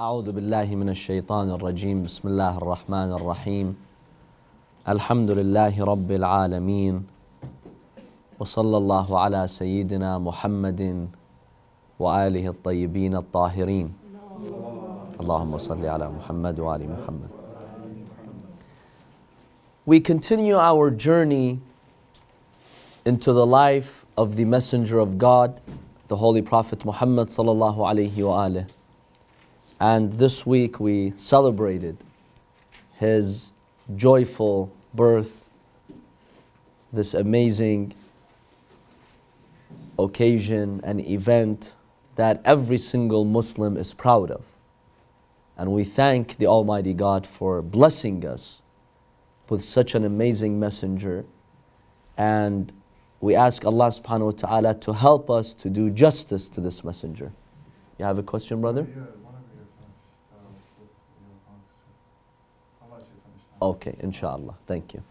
أعوذ بالله من الشيطان الرجيم. بسم الله الرحمن الرحيم. الحمد لله رب العالمين. وصلى الله على سيدنا محمد وآله الطيبين الطاهرين. اللهم صل على محمد وآل محمد. We continue our journey into the life of the messenger of God the Holy Prophet Muhammad sallallahu alayhi wa And this week we celebrated his joyful birth, this amazing occasion and event that every single Muslim is proud of. And we thank the Almighty God for blessing us with such an amazing messenger and we ask Allah subhanahu wa ta'ala to help us to do justice to this messenger. You have a question, brother? Yeah, whenever you're finished uh, with your answer. I'll let you finish that. Okay, inshallah. Thank you.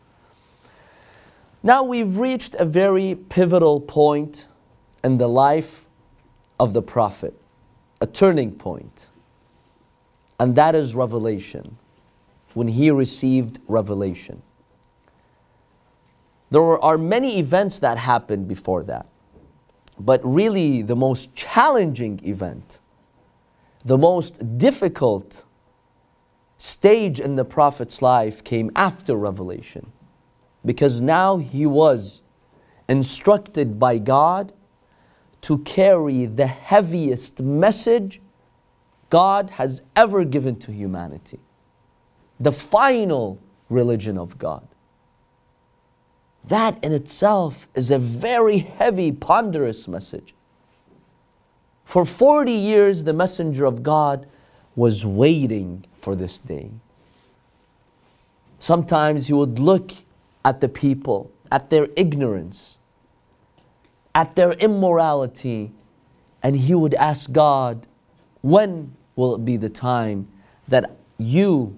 Now we've reached a very pivotal point in the life of the Prophet, a turning. And that is revelation, when he received revelation. There are many events that happened before that. But really, the most challenging event, the most difficult stage in the Prophet's life came after revelation. Because now he was instructed by God to carry the heaviest message God has ever given to humanity the final religion of God. That in itself is a very heavy, ponderous message. For 40 years, the messenger of God was waiting for this day. Sometimes he would look at the people, at their ignorance, at their immorality, and he would ask God, When will it be the time that you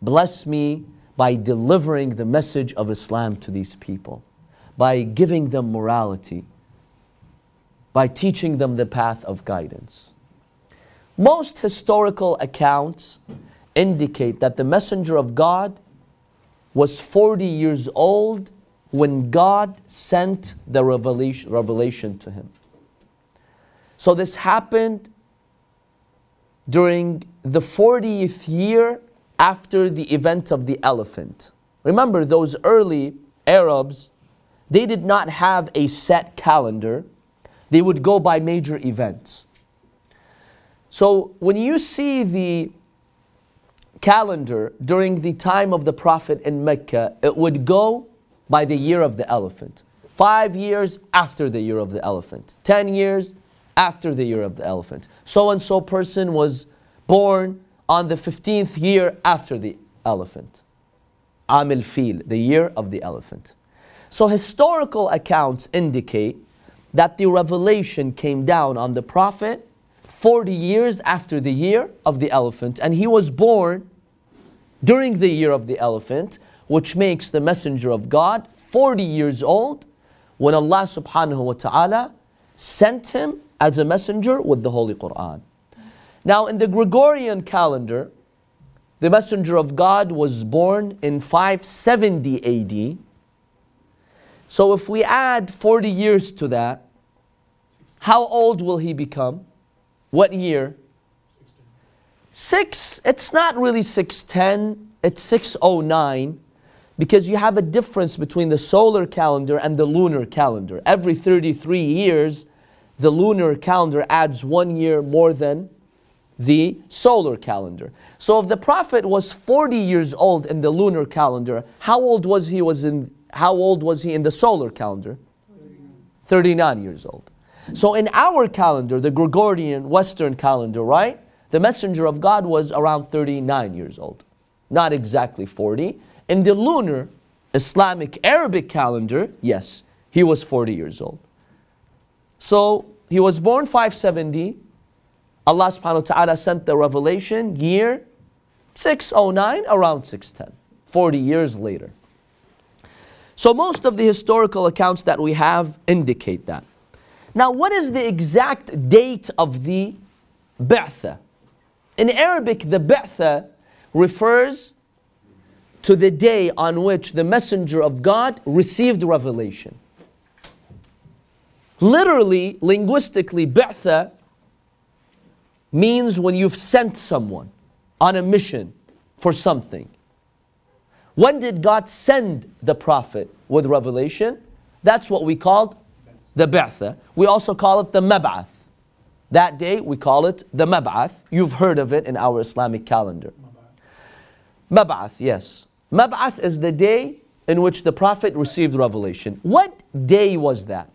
bless me by delivering the message of Islam to these people, by giving them morality, by teaching them the path of guidance. Most historical accounts indicate that the messenger of God was 40 years old when God sent the revelation, revelation to him. So this happened during the 40th year after the event of the elephant. Remember, those early Arabs, they did not have a set calendar, they would go by major events. So when you see the calendar during the time of the Prophet in Mecca, it would go by the year of the elephant. Five years after the year of the elephant. Ten years after the year of the elephant. So and so person was born on the 15th year after the elephant. Amil Fil, the year of the elephant. So historical accounts indicate that the revelation came down on the Prophet 40 years after the year of the elephant, and he was born during the year of the elephant, which makes the messenger of God 40 years old when Allah subhanahu wa ta'ala sent him as a messenger with the Holy Quran. Now, in the Gregorian calendar, the messenger of God was born in 570 AD. So, if we add 40 years to that, how old will he become? What year? Six, it's not really 610, it's 609 because you have a difference between the solar calendar and the lunar calendar. Every 33 years, the lunar calendar adds one year more than the solar calendar. So if the prophet was 40 years old in the lunar calendar, how old was he was in how old was he in the solar calendar? 39 years old. So in our calendar, the Gregorian Western calendar, right? The messenger of God was around 39 years old. Not exactly 40. In the lunar Islamic Arabic calendar, yes, he was 40 years old. So he was born 570. Allah subhanahu wa ta'ala sent the revelation year 609, around 610, 40 years later. So most of the historical accounts that we have indicate that. Now, what is the exact date of the Ba'tha? In Arabic, the Ba'tha refers to the day on which the Messenger of God received revelation. Literally, linguistically, Ba'tha means when you've sent someone on a mission for something. When did God send the prophet with revelation? That's what we called the Ba'tha. We also call it the Mab'ath. That day we call it the Mab'ath. You've heard of it in our Islamic calendar. Mab'ath, yes. Mab'ath is the day in which the Prophet received revelation. What day was that?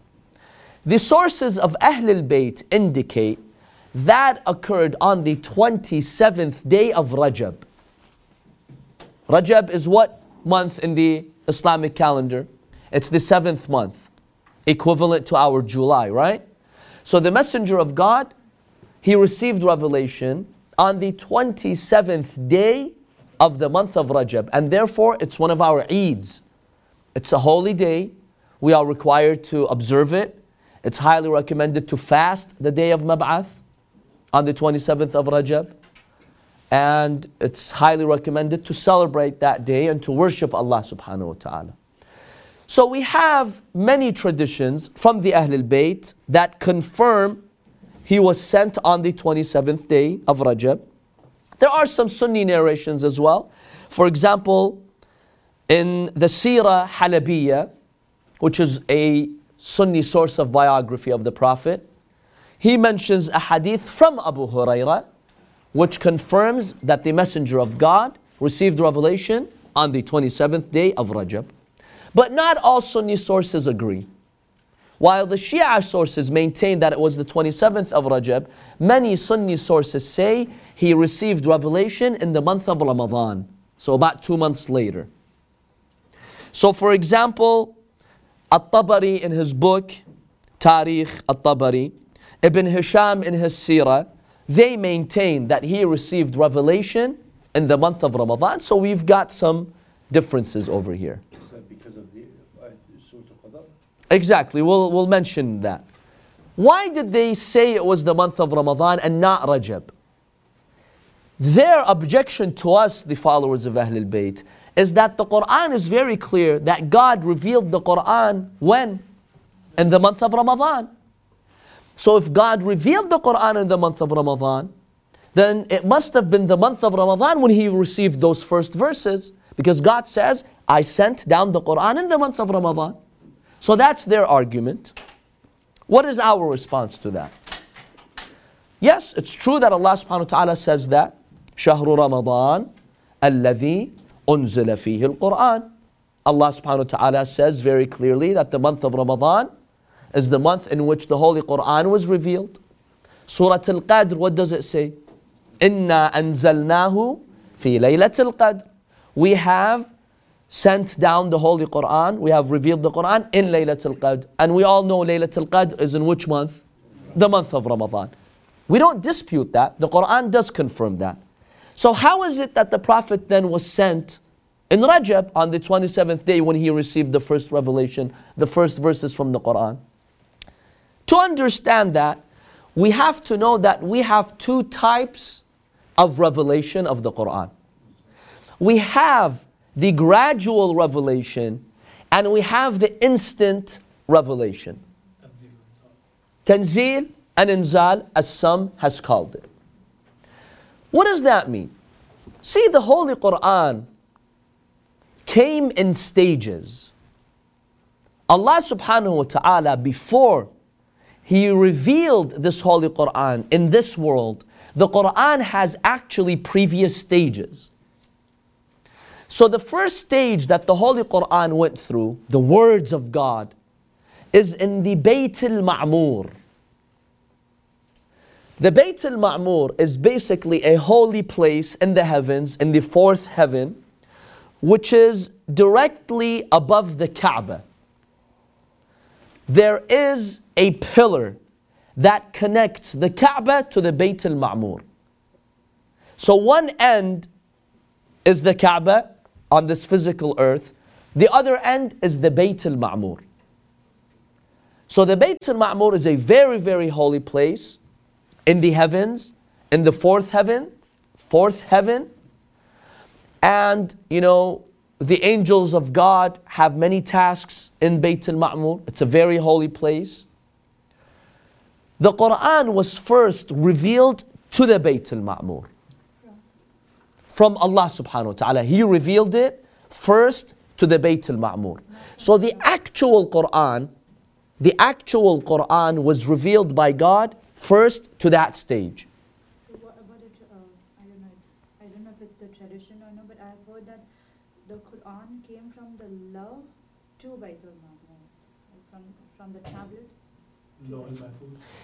The sources of Ahlul Bayt indicate that occurred on the 27th day of Rajab. Rajab is what month in the Islamic calendar? It's the seventh month, equivalent to our July, right? So the messenger of God, he received revelation on the 27th day of the month of Rajab. And therefore, it's one of our Eids. It's a holy day. We are required to observe it. It's highly recommended to fast the day of Mab'ath on the 27th of Rajab. And it's highly recommended to celebrate that day and to worship Allah subhanahu wa ta'ala. So we have many traditions from the Ahlul Bayt that confirm he was sent on the 27th day of Rajab. There are some Sunni narrations as well. For example, in the Sirah Halabiyya, which is a Sunni source of biography of the Prophet, he mentions a hadith from Abu Hurairah, which confirms that the Messenger of God received revelation on the 27th day of Rajab. But not all Sunni sources agree. While the Shia sources maintain that it was the 27th of Rajab, many Sunni sources say he received revelation in the month of Ramadan, so about two months later. So, for example, At-Tabari in his book, Tarikh At-Tabari, Ibn Hisham in his Sirah, they maintain that he received revelation in the month of Ramadan, so we've got some differences over here. Exactly, we'll, we'll mention that. Why did they say it was the month of Ramadan and not Rajab? Their objection to us, the followers of Ahlul Bayt, is that the Quran is very clear that God revealed the Quran when? In the month of Ramadan. So if God revealed the Quran in the month of Ramadan, then it must have been the month of Ramadan when he received those first verses. Because God says, I sent down the Quran in the month of Ramadan. So that's their argument. What is our response to that? Yes, it's true that Allah subhanahu wa ta'ala says that. شهر رمضان الذي أنزل فيه القرآن. Allah subhanahu wa ta'ala says very clearly that the month of Ramadan is the month in which the Holy Quran was revealed. Surah Al-Qadr, what does it say? إِنَّا أَنزَلْنَاهُ فِي لَيْلَةِ الْقَدْرِ We have sent down the Holy Quran, we have revealed the Quran in Laylatul Qadr. And we all know Laylatul Qadr is in which month? The month of Ramadan. We don't dispute that. The Quran does confirm that. So, how is it that the Prophet then was sent in Rajab on the 27th day when he received the first revelation, the first verses from the Quran? To understand that, we have to know that we have two types of revelation of the Quran. We have the gradual revelation, and we have the instant revelation. Tanzil and Inzal, as some has called it. What does that mean? See, the Holy Quran came in stages. Allah subhanahu wa ta'ala, before He revealed this Holy Quran in this world, the Quran has actually previous stages. So the first stage that the Holy Quran went through, the words of God, is in the Bayt al-Ma'mur. The Bayt al-Ma'mur is basically a holy place in the heavens, in the fourth heaven, which is directly above the Kaaba. There is a pillar that connects the Kaaba to the Bayt al-Ma'mur. So one end is the Kaaba, on this physical earth. The other end is the Bayt al-Ma'mur. So the Bayt al-Ma'mur is a very, very holy place in the heavens, in the fourth heaven, fourth heaven. And, you know, the angels of God have many tasks in Bayt al-Ma'mur. It's a very holy place. The Quran was first revealed to the Bayt al-Ma'mur. From Allah subhanahu wa ta'ala. He revealed it first to the Bayt al-Ma'mur. So the actual Quran, the actual Quran was revealed by God first to that stage. So what about it? Uh, I don't know. I don't know if it's the tradition or not, but I've heard that the Quran came from the law to Baitul Ma'mur, from from the tablet.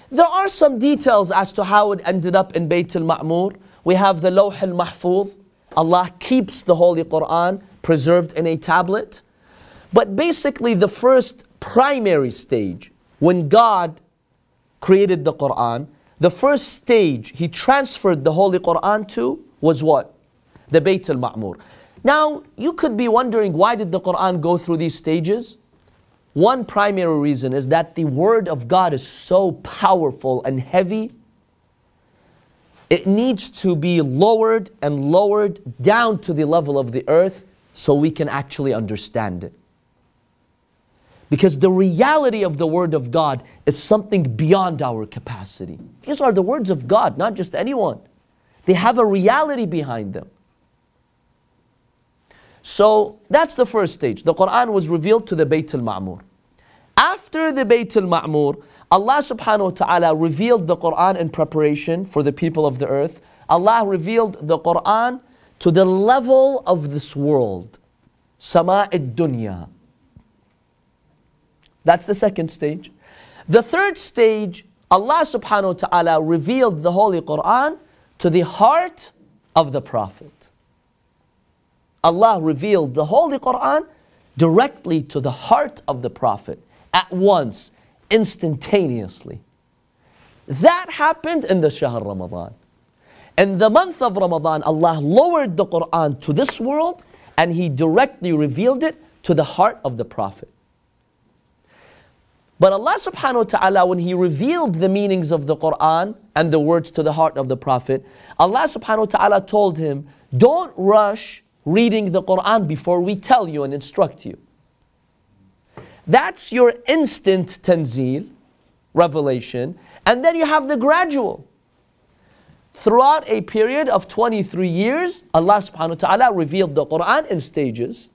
There are some details as to how it ended up in Bayt al-Ma'mur. We have the Lawh al-Mahfuz. Allah keeps the Holy Quran preserved in a tablet. But basically the first primary stage, when God created the Quran, the first stage He transferred the Holy Quran to was what? The Bayt al-Ma'mur. Now, you could be wondering why did the Quran go through these stages? One primary reason is that the Word of God is so powerful and heavy, it needs to be lowered and lowered down to the level of the earth so we can actually understand it. Because the reality of the Word of God is something beyond our capacity. These are the words of God, not just anyone. They have a reality behind them. So that's the first stage. The Quran was revealed to the Bayt al-Ma'mur. After the Bayt al-Ma'mur, Allah subhanahu wa ta'ala revealed the Quran in preparation for the people of the earth. Allah revealed the Quran to the level of this world. Sama' dunya. That's the second stage. The third stage, Allah subhanahu wa ta'ala revealed the Holy Quran to the heart of the Prophet. Allah revealed the Holy Quran directly to the heart of the Prophet at once, instantaneously. That happened in the Shahr Ramadan. In the month of Ramadan, Allah lowered the Quran to this world and He directly revealed it to the heart of the Prophet. But Allah subhanahu wa ta'ala, when He revealed the meanings of the Quran and the words to the heart of the Prophet, Allah subhanahu wa ta'ala told him, Don't rush reading the Quran before we tell you and instruct you. That's your instant tanzil, revelation, and then you have the gradual. Throughout a period of 23 years, Allah subhanahu wa ta'ala revealed the Quran in stages.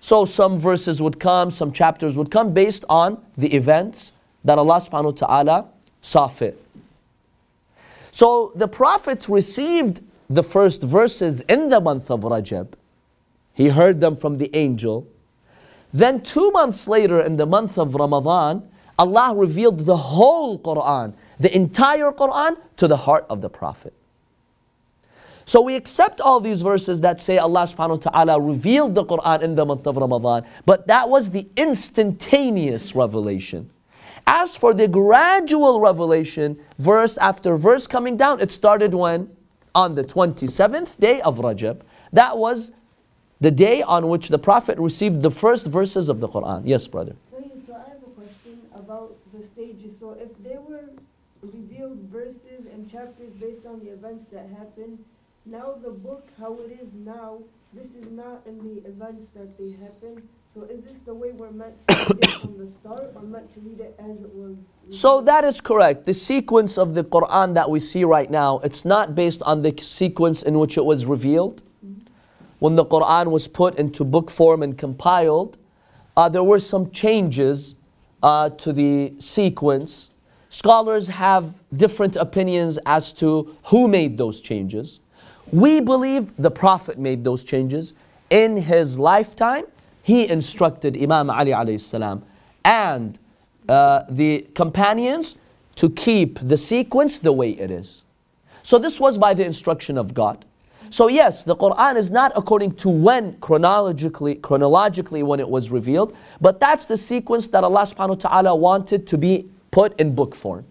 So some verses would come, some chapters would come based on the events that Allah subhanahu wa ta'ala saw fit. So the prophets received the first verses in the month of Rajab. He heard them from the angel. Then, two months later, in the month of Ramadan, Allah revealed the whole Quran, the entire Quran, to the heart of the Prophet. So we accept all these verses that say Allah subhanahu wa ta'ala revealed the Quran in the month of Ramadan, but that was the instantaneous revelation. As for the gradual revelation, verse after verse coming down, it started when? on the 27th day of Rajab. That was the day on which the Prophet received the first verses of the Quran. Yes, brother. So, so I have a question about the stages. So if they were revealed verses and chapters based on the events that happened, now the book, how it is now, this is not in the events that they happened. So is this the way we're meant to read it from the start or meant to read it as it was? So that is correct. The sequence of the Quran that we see right now, it's not based on the sequence in which it was revealed. When the Quran was put into book form and compiled, uh, there were some changes uh, to the sequence. Scholars have different opinions as to who made those changes. We believe the Prophet made those changes in his lifetime he instructed Imam Ali alayhi salam and uh, the companions to keep the sequence the way it is. So this was by the instruction of God. So yes, the Quran is not according to when chronologically, chronologically when it was revealed, but that's the sequence that Allah subhanahu wa ta'ala wanted to be put in book form.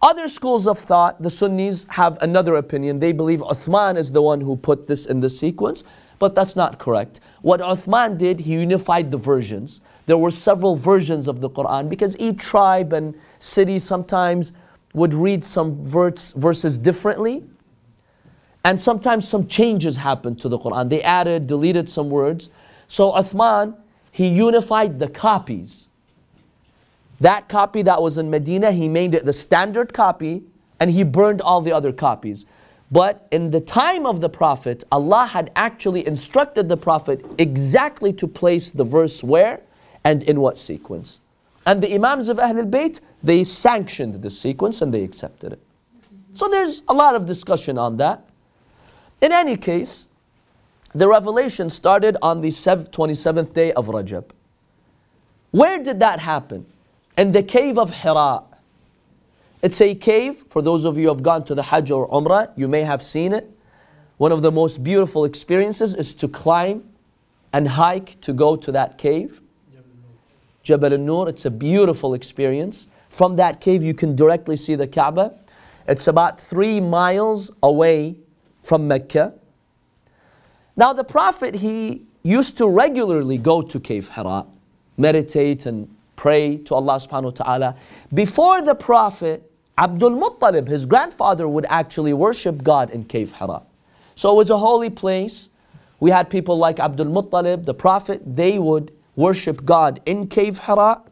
Other schools of thought, the Sunnis have another opinion. They believe Uthman is the one who put this in the sequence. But that's not correct. What Uthman did, he unified the versions. There were several versions of the Quran because each tribe and city sometimes would read some verse, verses differently. And sometimes some changes happened to the Quran. They added, deleted some words. So Uthman, he unified the copies. That copy that was in Medina, he made it the standard copy and he burned all the other copies. But in the time of the Prophet, Allah had actually instructed the Prophet exactly to place the verse where and in what sequence. And the Imams of Ahlul Bayt, they sanctioned the sequence and they accepted it. So there's a lot of discussion on that. In any case, the revelation started on the 27th day of Rajab. Where did that happen? In the cave of Hira. It's a cave, for those of you who have gone to the Hajj or Umrah, you may have seen it. One of the most beautiful experiences is to climb and hike to go to that cave. Jabal al-Nur, it's a beautiful experience. From that cave you can directly see the Kaaba. It's about three miles away from Mecca. Now the Prophet, he used to regularly go to Cave Hira, meditate and pray to Allah subhanahu wa ta'ala. Before the Prophet, Abdul Muttalib, his grandfather, would actually worship God in Cave Hira. So it was a holy place. We had people like Abdul Muttalib, the Prophet, they would worship God in Cave Hira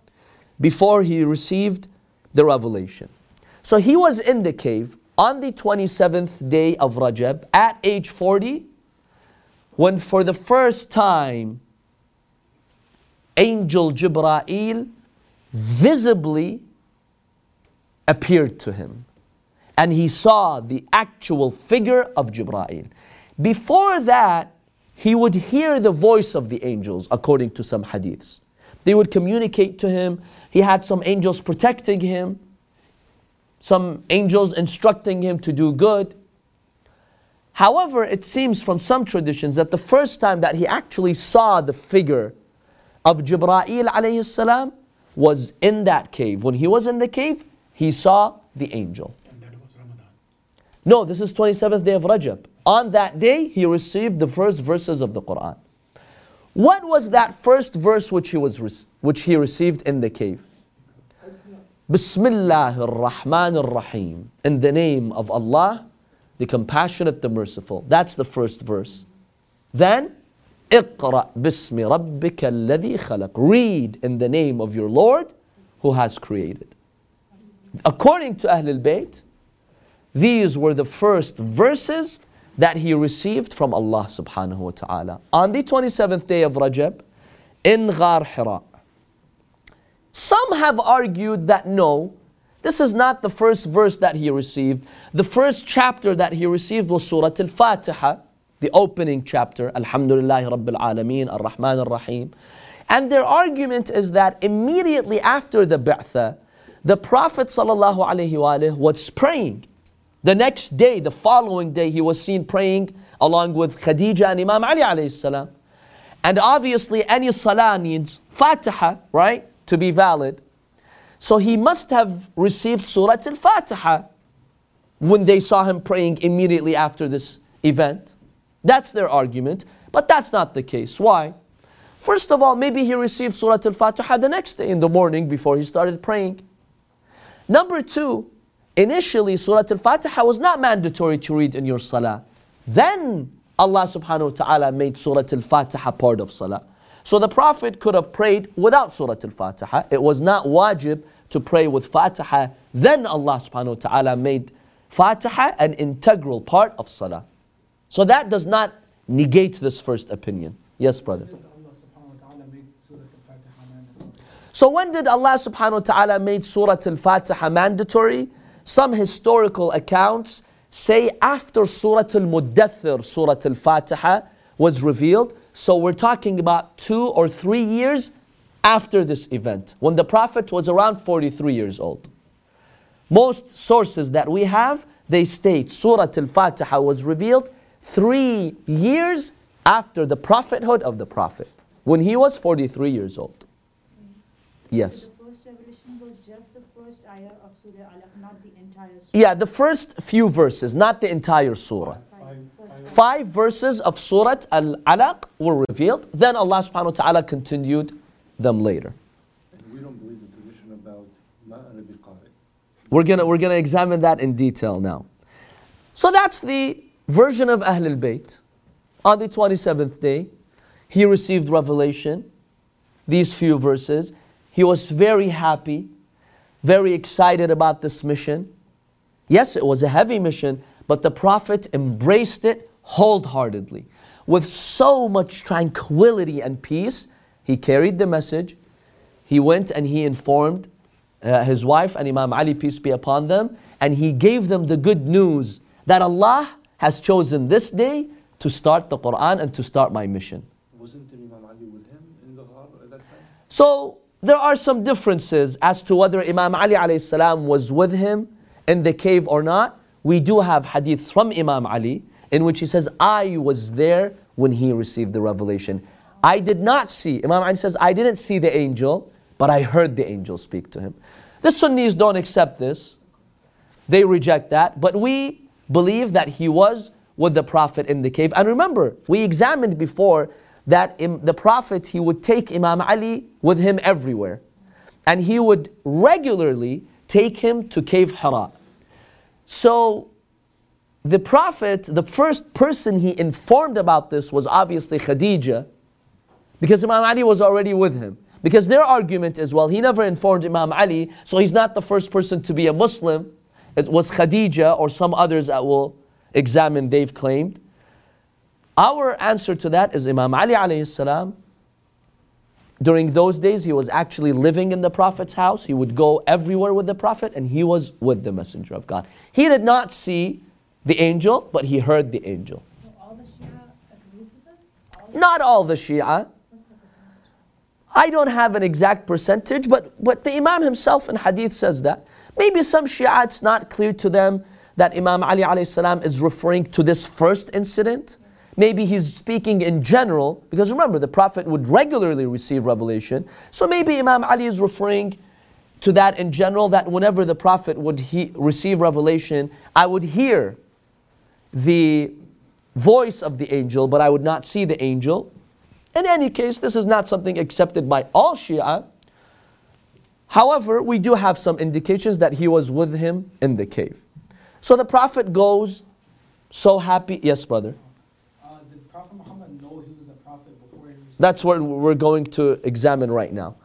before he received the revelation. So he was in the cave on the 27th day of Rajab at age 40 when for the first time angel Jibra'il visibly appeared to him and he saw the actual figure of Jibra'il. Before that, he would hear the voice of the angels according to some hadiths. They would communicate to him. He had some angels protecting him, some angels instructing him to do good. However, it seems from some traditions that the first time that he actually saw the figure of Jibra'il alayhi salam was in that cave. When he was in the cave, he saw the angel. No, this is 27th day of Rajab. On that day, he received the first verses of the Quran. What was that first verse which he, was which he received in the cave? Bismillah ar-Rahman ar-Rahim. In the name of Allah, the compassionate, the merciful. That's the first verse. Then, اقرأ باسم ربك الذي خلق. Read in the name of your Lord who has created. According to Ahlul Bayt, these were the first verses that he received from Allah subhanahu wa ta'ala. On the 27th day of Rajab, in Ghar Hira. some have argued that no, this is not the first verse that he received. The first chapter that he received was Surah Al Fatiha, the opening chapter, Alhamdulillah Rabbil Alameen, Ar Rahman Ar Rahim. And their argument is that immediately after the Ba'tha, the Prophet ﷺ was praying. The next day, the following day, he was seen praying along with Khadija and Imam Ali salam. And obviously, any salah needs Fatiha, right, to be valid. So he must have received Surah Al Fatiha when they saw him praying immediately after this event. That's their argument, but that's not the case. Why? First of all, maybe he received Surah Al Fatiha the next day in the morning before he started praying. Number two, initially Surah Al Fatiha was not mandatory to read in your salah. Then Allah subhanahu wa ta'ala made Surah Al Fatiha part of salah. So the Prophet could have prayed without Surah Al Fatiha. It was not wajib to pray with Fatiha. Then Allah subhanahu wa ta'ala made Fatiha an integral part of salah. So that does not negate this first opinion. Yes, brother. Did Allah subhanahu wa ta'ala make Surah Al-Fatiha mandatory? So when did Allah subhanahu wa ta'ala made Surah Al-Fatiha mandatory? Some historical accounts say after Surah Al-Muddathir, Surah Al-Fatiha was revealed. So we're talking about two or three years after this event, when the Prophet was around 43 years old. Most sources that we have, they state Surah Al-Fatiha was revealed three years after the prophethood of the Prophet, when he was 43 years old. Yes. The first revelation was just the first ayah of Surah Alaq, not the entire surah. Yeah, the first few verses, not the entire surah. Five, verses of Surah Al Alaq were revealed, then Allah subhanahu wa ta'ala continued them later. We don't believe the tradition about. We're gonna, we're gonna examine that in detail now. So that's the version of Ahlul Bayt, on the 27th day, he received revelation, these few verses. He was very happy, very excited about this mission. Yes, it was a heavy mission, but the Prophet embraced it wholeheartedly. With so much tranquility and peace, he carried the message. He went and he informed uh, his wife and Imam Ali, peace be upon them, and he gave them the good news that Allah has chosen this day to start the Quran and to start my mission. Wasn't Imam Ali with him in the ghar at that time? So there are some differences as to whether Imam Ali alayhi salam was with him in the cave or not. We do have hadiths from Imam Ali in which he says, I was there when he received the revelation. I did not see, Imam Ali says, I didn't see the angel, but I heard the angel speak to him. The Sunnis don't accept this. They reject that. But we believe that he was with the Prophet in the cave. And remember, we examined before that the Prophet, he would take Imam Ali with him everywhere. And he would regularly take him to Cave Hira. So the Prophet, the first person he informed about this was obviously Khadija, because Imam Ali was already with him. Because their argument is, well, he never informed Imam Ali, so he's not the first person to be a Muslim. It was Khadija or some others that will examine, they've claimed. Our answer to that is Imam Ali alayhi salam. During those days, he was actually living in the Prophet's house. He would go everywhere with the Prophet, and he was with the Messenger of God. He did not see the angel, but he heard the angel. So all the Shia agree to this? All Not all the Shia. The? I don't have an exact percentage, but, but the Imam himself in Hadith says that. Maybe some Shia, it's not clear to them that Imam Ali alayhi salam is referring to this first incident. Maybe he's speaking in general, because remember, the Prophet would regularly receive revelation. So maybe Imam Ali is referring to that in general, that whenever the Prophet would he, receive revelation, I would hear the voice of the angel, but I would not see the angel. In any case, this is not something accepted by all Shia. However, we do have some indications that he was with him in the cave. So the Prophet goes so happy. Yes, brother. Uh, did Prophet Muhammad know he was a prophet before he? That's what we're going to examine right now.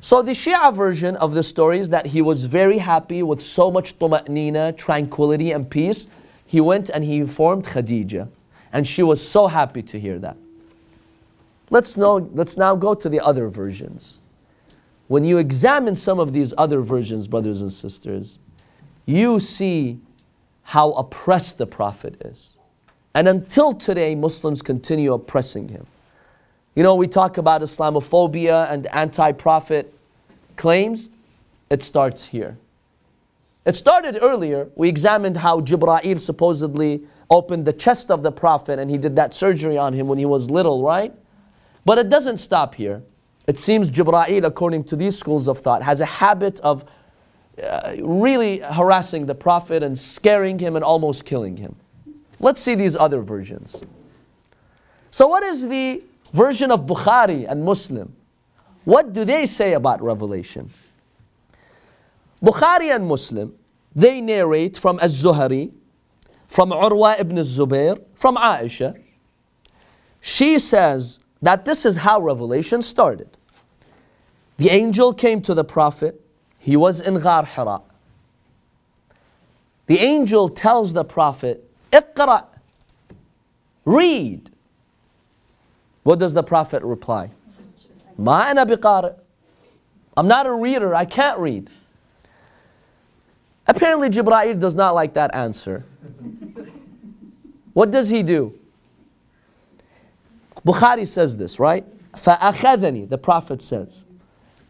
So the Shia version of the story is that he was very happy with so much tuma'nina, tranquility and peace. He went and he informed Khadija. And she was so happy to hear that. Let's, know, let's now go to the other versions. When you examine some of these other versions, brothers and sisters, you see how oppressed the Prophet is. And until today, Muslims continue oppressing him. You know, we talk about Islamophobia and anti prophet claims. It starts here. It started earlier. We examined how Jibra'il supposedly opened the chest of the Prophet and he did that surgery on him when he was little, right? But it doesn't stop here. It seems Jibra'il, according to these schools of thought, has a habit of uh, really harassing the Prophet and scaring him and almost killing him. Let's see these other versions. So, what is the version of Bukhari and Muslim? What do they say about revelation? Bukhari and Muslim, they narrate from Az-Zuhari, from Urwa ibn Zubair, from Aisha. She says that this is how revelation started. The angel came to the Prophet, he was in Ghar Hira. The angel tells the Prophet, Iqra, read. What does the Prophet reply? Ma ana. I'm not a reader, I can't read. Apparently, Jibra'il does not like that answer. What does he do? Bukhari says this, right? فأخذني, the Prophet says,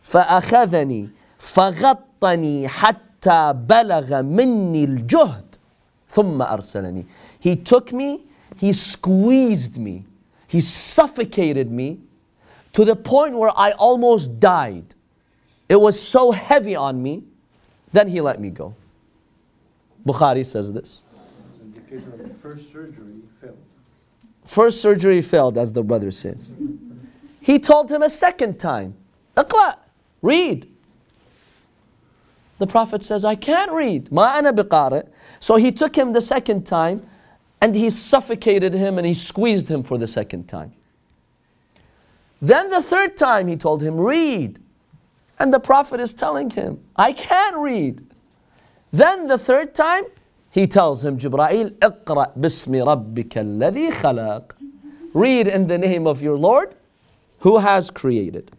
فأخذني فغطني حتى بلغ مني الجهد ثم أرسلني. He took me, he squeezed me, he suffocated me to the point where I almost died. It was so heavy on me, then he let me go. Bukhari says this. It's an indicator of the first surgery failed. First surgery failed, as the brother says. He told him a second time, Iqra, read. The Prophet says, I can't read. Ma ana biqari. So he took him the second time. and he suffocated him and he squeezed him for the second time. Then the third time he told him, Read. And the Prophet is telling him, I can't read. Then the third time he tells him, Jibreel, اقرأ باسم ربك الذي خلق. Read in the name of your Lord who has created.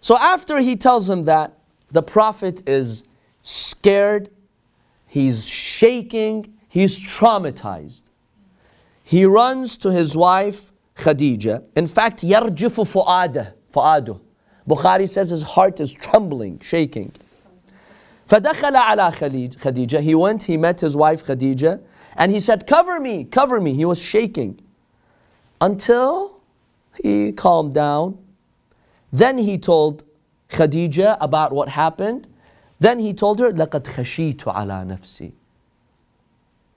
So after he tells him that, the Prophet is scared, he's shaking, he's traumatized. He runs to his wife Khadija. In fact, يرجف فؤاده فؤاده. Bukhari says his heart is trembling, shaking. فدخل على خديجة. He went, he met his wife Khadija, and he said, Cover me, cover me. He was shaking. Until he calmed down. Then he told Khadija about what happened. Then he told her, لَقَدْ خَشِيتُ عَلَى نَفْسِي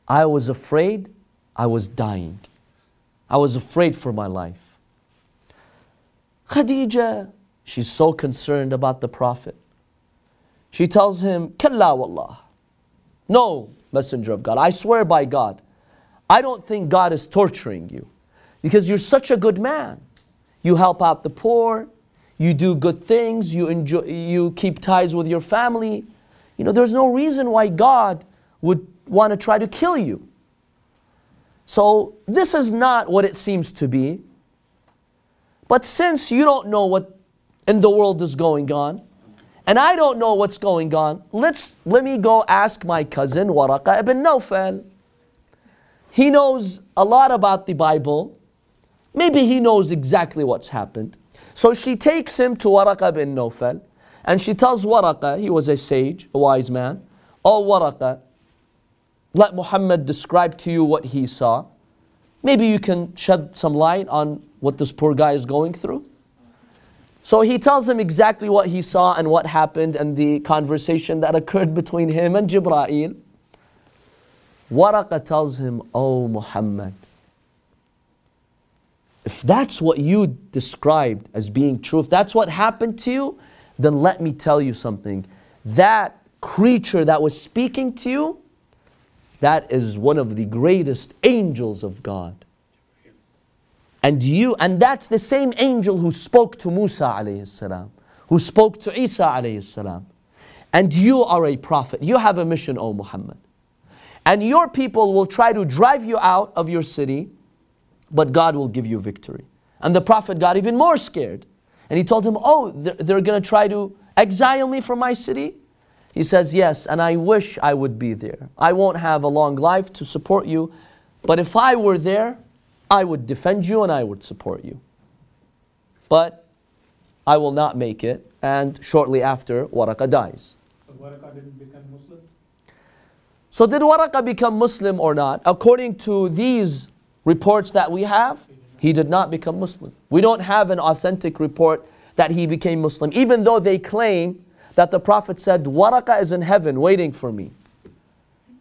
I was afraid, I was dying. I was afraid for my life. Khadija, she's so concerned about the Prophet. She tells him, Kalla wallah. No, Messenger of God, I swear by God, I don't think God is torturing you because you're such a good man. You help out the poor, you do good things, you, enjoy, you keep ties with your family. You know, there's no reason why God would want to try to kill you. So, this is not what it seems to be. But since you don't know what in the world is going on, and I don't know what's going on, let's let me go ask my cousin Waraqa ibn Nawfal. He knows a lot about the Bible. Maybe he knows exactly what's happened. So she takes him to Waraqa bin Nawfal and she tells Waraqa, he was a sage, a wise man, Oh Waraqa, let Muhammad describe to you what he saw. Maybe you can shed some light on what this poor guy is going through. So he tells him exactly what he saw and what happened and the conversation that occurred between him and Jibra'il. Waraqa tells him, Oh Muhammad, if that's what you described as being true, if that's what happened to you, then let me tell you something. That creature that was speaking to you, that is one of the greatest angels of God. And you, and that's the same angel who spoke to Musa alayhi salam, who spoke to Isa alayhi salam. And you are a prophet. You have a mission, O Muhammad. And your people will try to drive you out of your city but God will give you victory. And the Prophet got even more scared. And he told him, Oh, they're, they're going to try to exile me from my city? He says, Yes, and I wish I would be there. I won't have a long life to support you, but if I were there, I would defend you and I would support you. But I will not make it. And shortly after, Waraqa dies. So Waraqa didn't become Muslim? So, did Waraqa become Muslim or not? According to these reports that we have, he did not become Muslim. We don't have an authentic report that he became Muslim, even though they claim that the Prophet said, Waraqa is in heaven waiting for me.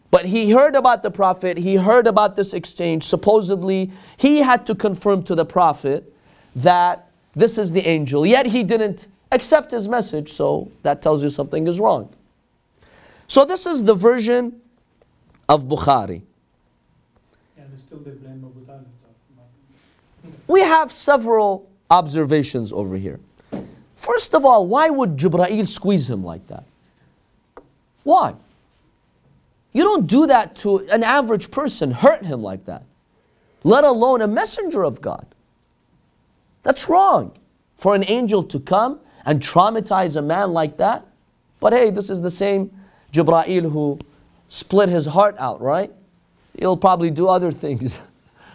But he heard about the Prophet, he heard about this exchange. Supposedly, he had to confirm to the Prophet that this is the angel. Yet he didn't accept his message, so that tells you something is wrong. So, this is the version of Bukhari. And still they blame Abu Talib. We have several observations over here. First of all, why would Jibreel squeeze him like that? Why? You don't do that to an average person, hurt him like that, let alone a messenger of God. That's wrong for an angel to come and traumatize a man like that. But hey, this is the same Jibreel who split his heart out, right? He'll probably do other things.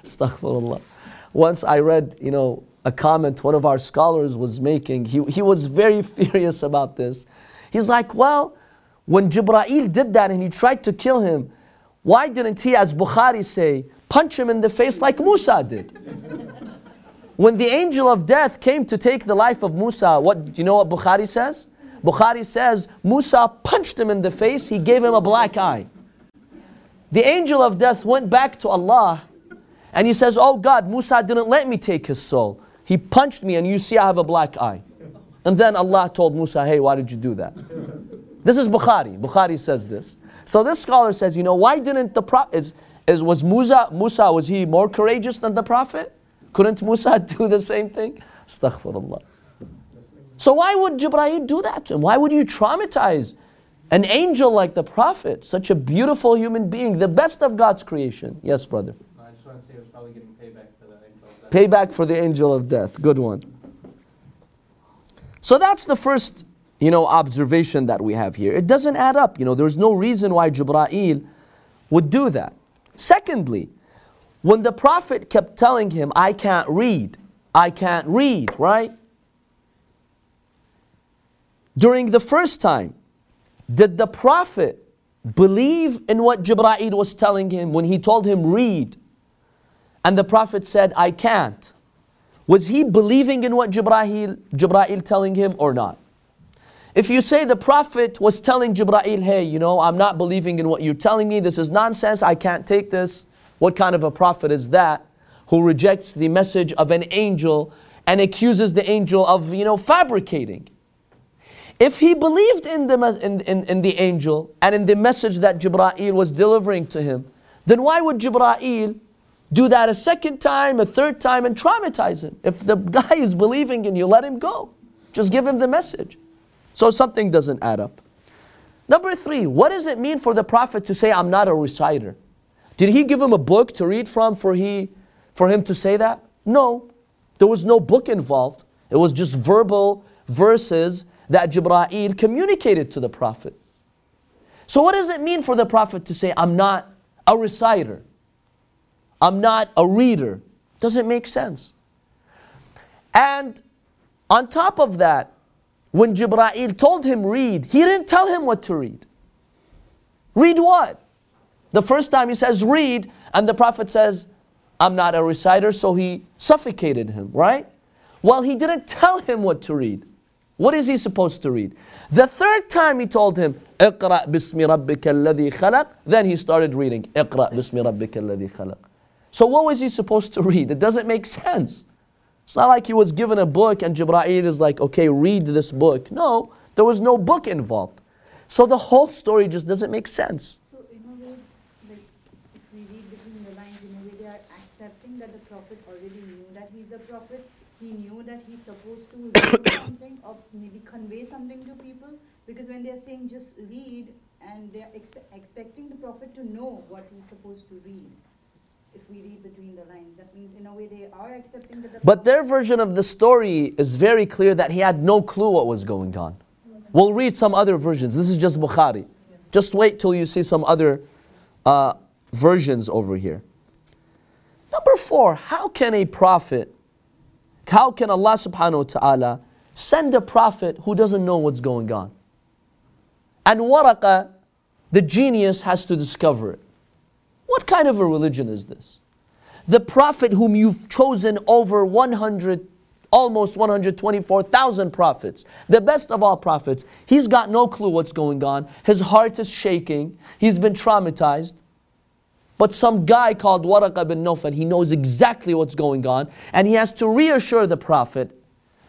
Astaghfirullah. Once I read, you know, a comment one of our scholars was making. He, he was very furious about this. He's like, well, when Jibreel did that and he tried to kill him, why didn't he, as Bukhari say, punch him in the face like Musa did? when the angel of death came to take the life of Musa, what do you know what Bukhari says? Bukhari says Musa punched him in the face, he gave him a black eye. The angel of death went back to Allah and he says, Oh God, Musa didn't let me take his soul. He punched me and you see I have a black eye. And then Allah told Musa, Hey, why did you do that? This is Bukhari. Bukhari says this. So this scholar says, you know, why didn't the prophet, Is, was Musa, Musa, was he more courageous than the Prophet? Couldn't Musa do the same thing? Astaghfirullah. So why would Jibreel do that to him? Why would you traumatize an angel like the Prophet, such a beautiful human being, the best of God's creation? Yes, brother. I just want to say it was probably getting payback for the angel of death. Payback for the angel of death. Good one. So that's the first, you know, observation that we have here. It doesn't add up. You know, there's no reason why Jibreel would do that. Secondly, when the Prophet kept telling him, I can't read, I can't read, right? During the first time, did the Prophet believe in what Jibreel was telling him when he told him, read? And the Prophet said, I can't. Was he believing in what Jibreel, Jibreel telling him or not? If you say the Prophet was telling Jibreel, hey, you know, I'm not believing in what you're telling me, this is nonsense, I can't take this. What kind of a prophet is that who rejects the message of an angel and accuses the angel of, you know, fabricating? If he believed in the, in, in, in the angel and in the message that Jibreel was delivering to him, then why would Jibreel do that a second time, a third time, and traumatize him? If the guy is believing in you, let him go. Just give him the message. So something doesn't add up. Number three, what does it mean for the Prophet to say, I'm not a reciter? Did he give him a book to read from for, he, for him to say that? No. There was no book involved. It was just verbal verses that Jibreel communicated to the Prophet. So, what does it mean for the Prophet to say, I'm not a reciter? I'm not a reader? Doesn't make sense. And on top of that, when Jibreel told him read, he didn't tell him what to read. Read what? The first time he says read, and the Prophet says, I'm not a reciter, so he suffocated him, right? Well, he didn't tell him what to read. What is he supposed to read? The third time he told him, اقرأ باسم ربك الذي خلق, then he started reading, اقرأ باسم ربك الذي خلق. So what was he supposed to read? It doesn't make sense. It's not like he was given a book and Jibreel is like, okay, read this book. No, there was no book involved. So the whole story just doesn't make sense. So in a way, like if we read between the lines, in a way they are accepting that the prophet already knew that he's a prophet. He knew that he's supposed to something or maybe convey something to people. Because when they're saying just read and they're ex- expecting the prophet to know what he's supposed to read. If we read between the lines, that means in a way they are accepting the But their version of the story is very clear that he had no clue what was going on. We'll read some other versions. This is just Bukhari. Just wait till you see some other uh, versions over here. Number four, how can a prophet, how can Allah subhanahu wa ta'ala send a prophet who doesn't know what's going on? And Waraqa, the genius, has to discover it. What kind of a religion is this? The prophet whom you've chosen over 100, almost 124,000 prophets, the best of all prophets, he's got no clue what's going on. His heart is shaking. He's been traumatized. But some guy called Waraqa bin Nawfal, he knows exactly what's going on, and he has to reassure the prophet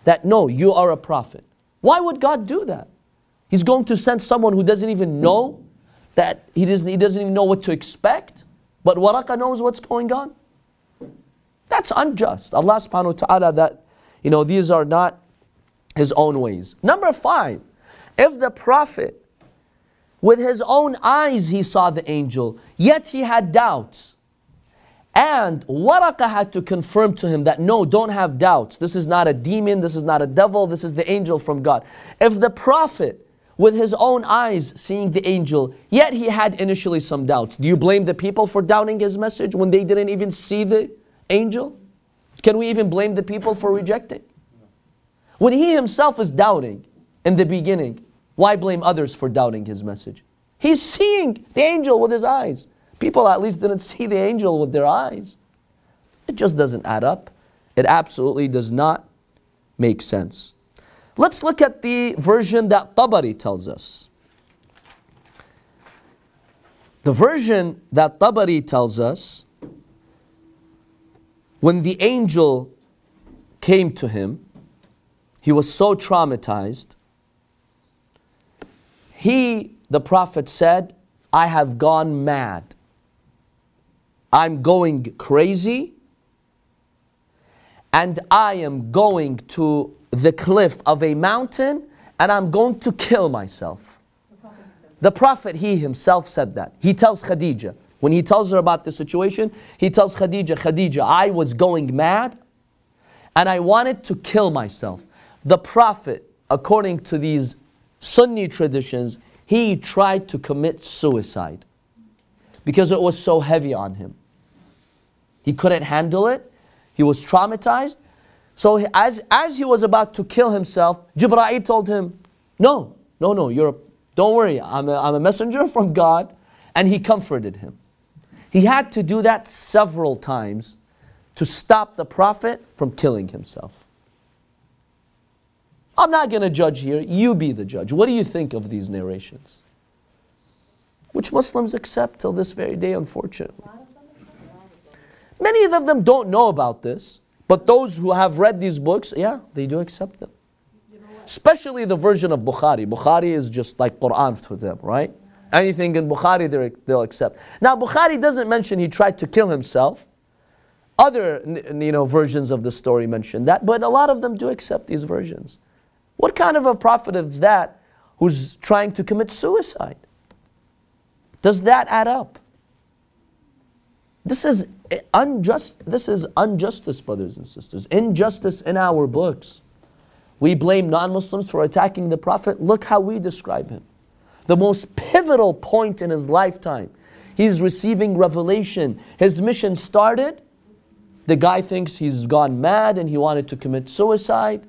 that no, you are a prophet. Why would God do that? He's going to send someone who doesn't even know that he doesn't, he doesn't even know what to expect, but Waraqa knows what's going on. That's unjust. Allah subhanahu wa ta'ala that, you know, these are not his own ways. Number five, if the Prophet with his own eyes he saw the angel, yet he had doubts. And Waraqa had to confirm to him that no, don't have doubts. This is not a demon, this is not a devil, this is the angel from God. If the Prophet with his own eyes seeing the angel, yet he had initially some doubts, do you blame the people for doubting his message when they didn't even see the angel? Can we even blame the people for rejecting? When he himself is doubting in the beginning, why blame others for doubting his message? He's seeing the angel with his eyes. People at least didn't see the angel with their eyes. It just doesn't add up. It absolutely does not make sense. Let's look at the version that Tabari tells us. The version that Tabari tells us when the angel came to him, he was so traumatized. He, the prophet, said, I have gone mad. I'm going crazy and I am going to the cliff of a mountain and I'm going to kill myself. The Prophet, he himself said that. He tells Khadija, when he tells her about the situation, he tells Khadija, Khadija, I was going mad and I wanted to kill myself. The Prophet, according to these Sunni traditions, he tried to commit suicide because it was so heavy on him. He couldn't handle it. He was traumatized. So as, as he was about to kill himself, Jibra'il told him, no, no, no, you're, don't worry, I'm a, I'm a messenger from God. And he comforted him. He had to do that several times to stop the Prophet from killing himself. I'm not going to judge here. You be the judge. What do you think of these narrations? Which Muslims accept till this very day, unfortunately. Many of them don't know about this, but those who have read these books, yeah, they do accept them. Especially the version of Bukhari. Bukhari is just like Quran to them, right? Anything in Bukhari, they'll accept. Now, Bukhari doesn't mention he tried to kill himself. Other you know, versions of the story mention that, but a lot of them do accept these versions. What kind of a prophet is that who's trying to commit suicide? Does that add up? This is unjust. This is injustice, brothers and sisters. Injustice in our books. We blame non-Muslims for attacking the Prophet. Look how we describe him. The most pivotal point in his lifetime. He's receiving revelation. His mission started. The guy thinks he's gone mad and he wanted to commit suicide.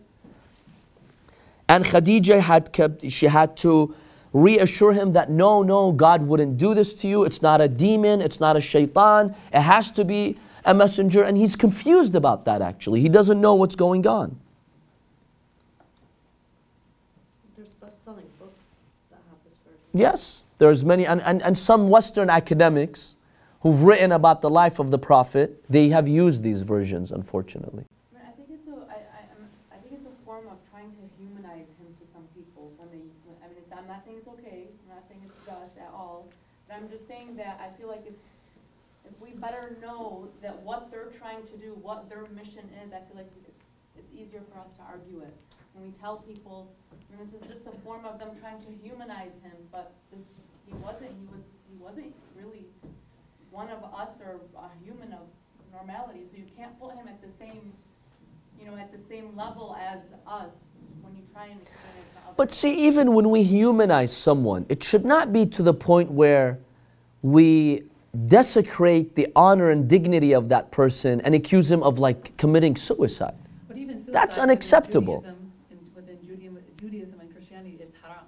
And Khadija had kept, she had to reassure him that no, no, God wouldn't do this to you. It's not a demon, it's not a shaitan. It has to be a messenger. And he's confused about that actually. He doesn't know what's going on. There's best-selling books that have this version. Yes, there's many, and, and, and some Western academics who've written about the life of the Prophet, they have used these versions, unfortunately. I mean, I think it's a, I, I, I'm- I think it's a form of trying to humanize him to some people when they, when- I mean, it's, I'm not saying it's okay, I'm at all, but I'm just saying that I feel like if, if we better know that what they're trying to do, what their mission is, I feel like it's, it's easier for us to argue it. When we tell people, and this is just a form of them trying to humanize him, but this, he wasn't, he was, he wasn't really one of us or a human of normality, so you can't put him at the same, you know, at the same level as us when you try and explain it to others. But see, even when we humanize someone, it should not be to the point where we desecrate the honor and dignity of that person and accuse him of like committing suicide. But even suicide That's unacceptable. Judaism, Within Judaism, Judaism and Christianity, it's haram.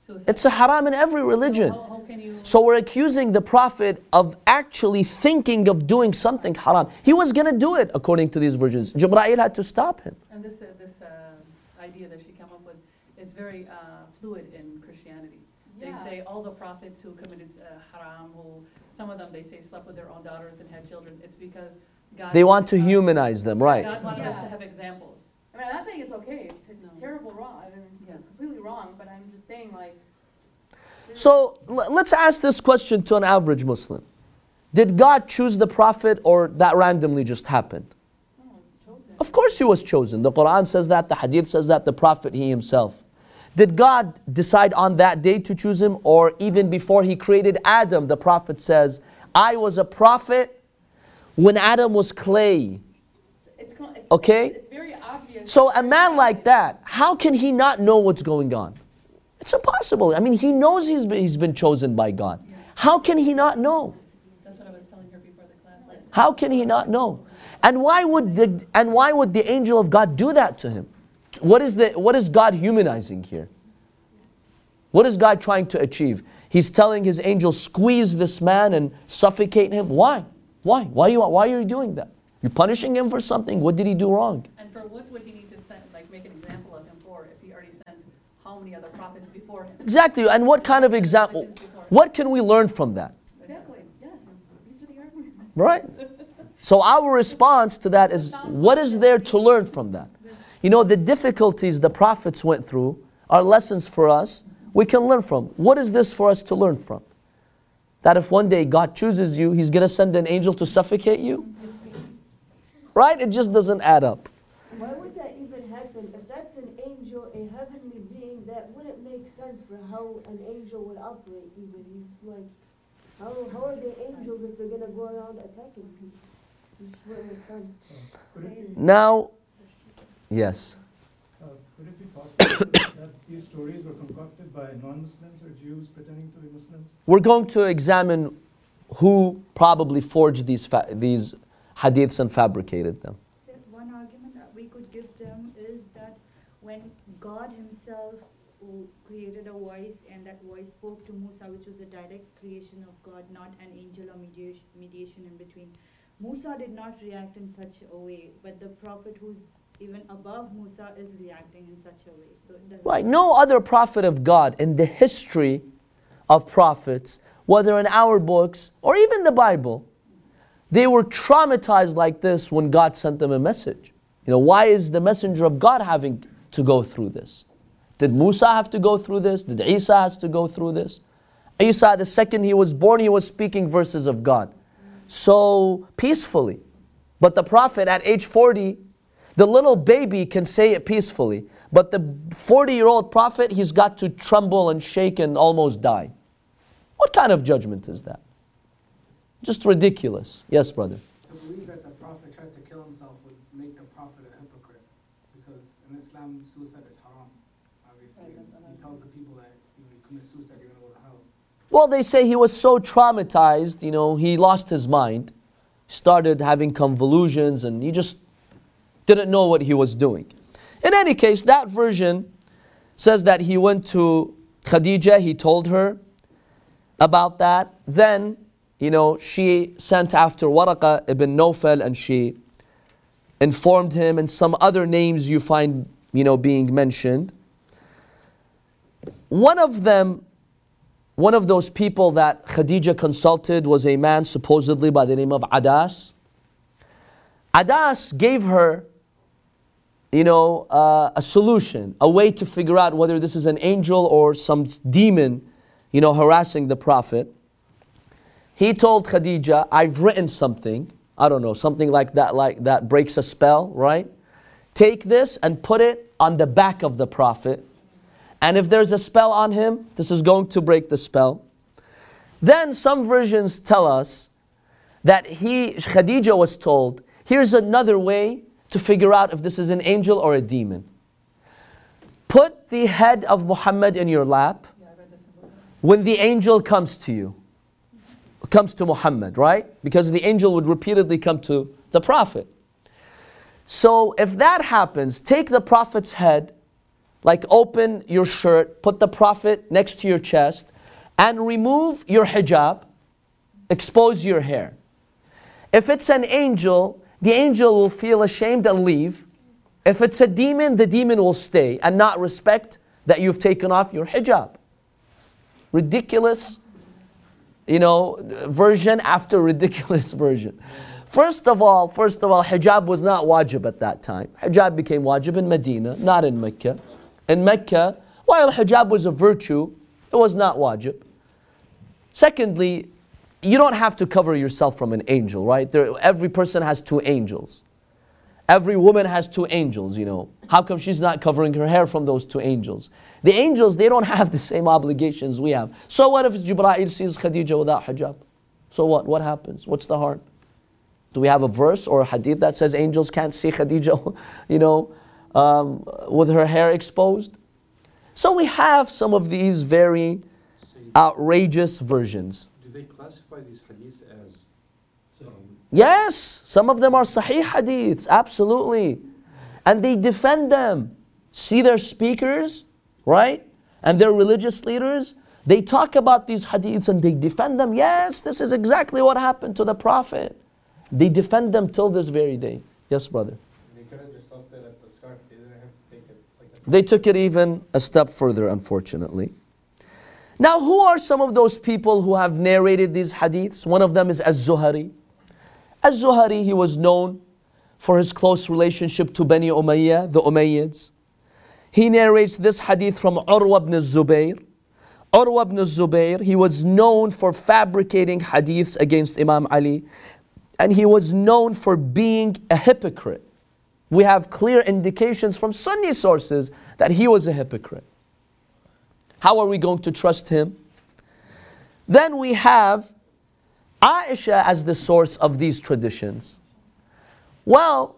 Suicide. It's a haram in every religion. So how, how you? So we're accusing the Prophet of actually thinking of doing something haram. He was going to do it according to these versions. Jibra'il had to stop him. And this, uh, this idea that she came up with, it's very uh, fluid in Christianity. They say all the prophets who committed uh, haram, who, some of them, they say slept with their own daughters and had children, it's because God. They want to God- humanize them, right? God wanted us to have examples. I mean, I'm not saying it's okay, it's No. terrible wrong, I mean, it's- Yeah. completely wrong, but I'm just saying like. So l- let's ask this question to an average Muslim. Did God choose the Prophet or that randomly just happened? No, it's chosen. Of course he was chosen. The Quran says that, the Hadith says that, the Prophet he himself. Did God decide on that day to choose him or even before he created Adam, the Prophet says, I was a prophet when Adam was clay. It's, it's, Okay. It's very obvious. So a man like that, how can he not know what's going on? It's impossible. I mean, he knows he's been, he's been chosen by God. How can he not know? That's what I was telling her before the class. How can he not know? And why would the, and why would the angel of God do that to him? What is, the, what is God humanizing here? What is God trying to achieve? He's telling his angel, squeeze this man and suffocate him. Why? Why? Why, you, why are you doing that? You're punishing him for something. What did he do wrong? And for what would he need to send, like make an example of him for, if he already sent how many other prophets before him? Exactly. And what kind of example? What can we learn from that? Exactly, yes, these are the arguments. Right? So our response to that is what is there to learn from that? You know, the difficulties the prophets went through are lessons for us we can learn from. What is this for us to learn from? that if one day God chooses you, He's going to send an angel to suffocate you? Right? It just doesn't add up. Why would that even happen? If that's an angel, a heavenly being, that wouldn't make sense for how an angel would operate even. He's like, how, how are they angels if they're gonna go around attacking people? Now, yes. uh, could it be possible that these stories were concocted by non-Muslims or Jews pretending to be Muslims? We're going to examine who probably forged these, fa- these hadiths and fabricated them. So one argument that we could give them is that when God himself created a voice and that voice spoke to Musa, which was a direct creation of God, not an angel or mediation, mediation in between. Musa did not react in such a way, but the prophet who's even above Musa is reacting in such a way. So Right. No other prophet of God in the history of prophets, whether in our books or even the Bible, they were traumatized like this when God sent them a message. You know, why is the messenger of God having to go through this? Did Musa have to go through this? Did Isa has to go through this? Isa, the second he was born, he was speaking verses of God. So peacefully. But the prophet at age 40, the little baby can say it peacefully. But the 40 year old prophet, he's got to tremble and shake and almost die. What kind of judgment is that? Just ridiculous. Yes, brother. To believe that the Prophet tried to kill himself would make the Prophet a hypocrite. Because in Islam, suicide is haram, obviously. Right, that's what He I'm- tells the people that you, know, you commit suicide, you're going to go to hell. Well, they say he was so traumatized, you know, he lost his mind, started having convulsions, and he just didn't know what he was doing. In any case, that version says that he went to Khadija, he told her about that. Then, you know, she sent after Waraqa ibn Nawfal and she informed him, and some other names you find, you know, being mentioned. One of them one of those people that Khadija consulted was a man supposedly by the name of Adas. Adas gave her, you know, uh, a solution, a way to figure out whether this is an angel or some demon, you know, harassing the Prophet. He told Khadija, I've written something, I don't know, something like that, like that breaks a spell, right? Take this and put it on the back of the Prophet and if there's a spell on him, this is going to break the spell. Then some versions tell us that he, Khadija was told, here's another way to figure out if this is an angel or a demon. Put the head of Muhammad in your lap when the angel comes to you, comes to Muhammad, right? Because the angel would repeatedly come to the Prophet. So if that happens, take the Prophet's head, like open your shirt, put the Prophet next to your chest, and remove your hijab, expose your hair. If it's an angel, the angel will feel ashamed and leave. If it's a demon, the demon will stay and not respect that you've taken off your hijab ridiculous, you know, version after ridiculous version. First of all, first of all, hijab was not wajib at that time. Hijab became wajib in Medina, not in Mecca. In Mecca, while hijab was a virtue, it was not wajib. Secondly, you don't have to cover yourself from an angel, right? There, every person has two angels. Every woman has two angels, you know. How come she's not covering her hair from those two angels? The angels, they don't have the same obligations we have. So what if Jibreel sees Khadija without hijab? So what? What happens? What's the harm? Do we have a verse or a hadith that says angels can't see Khadija, you know, um, with her hair exposed? So we have some of these very outrageous versions. Do they classify these hadiths as um, Yes, some of them are sahih hadiths, absolutely. And they defend them. See their speakers, right? And their religious leaders, they talk about these hadiths and they defend them. Yes, this is exactly what happened to the Prophet. They defend them till this very day. Yes, brother. They could have just left it at the scarf, they didn't have to take it like a. They took it even a step further, unfortunately. Now, who are some of those people who have narrated these hadiths? One of them is Az-Zuhari. Az-Zuhari, he was known for his close relationship to Bani Umayyah, the Umayyads. He narrates this hadith from Urwa ibn Zubayr. Urwa ibn Zubayr, he was known for fabricating hadiths against Imam Ali, and he was known for being a hypocrite. We have clear indications from Sunni sources that he was a hypocrite. How are we going to trust him? Then we have Aisha as the source of these traditions. Well,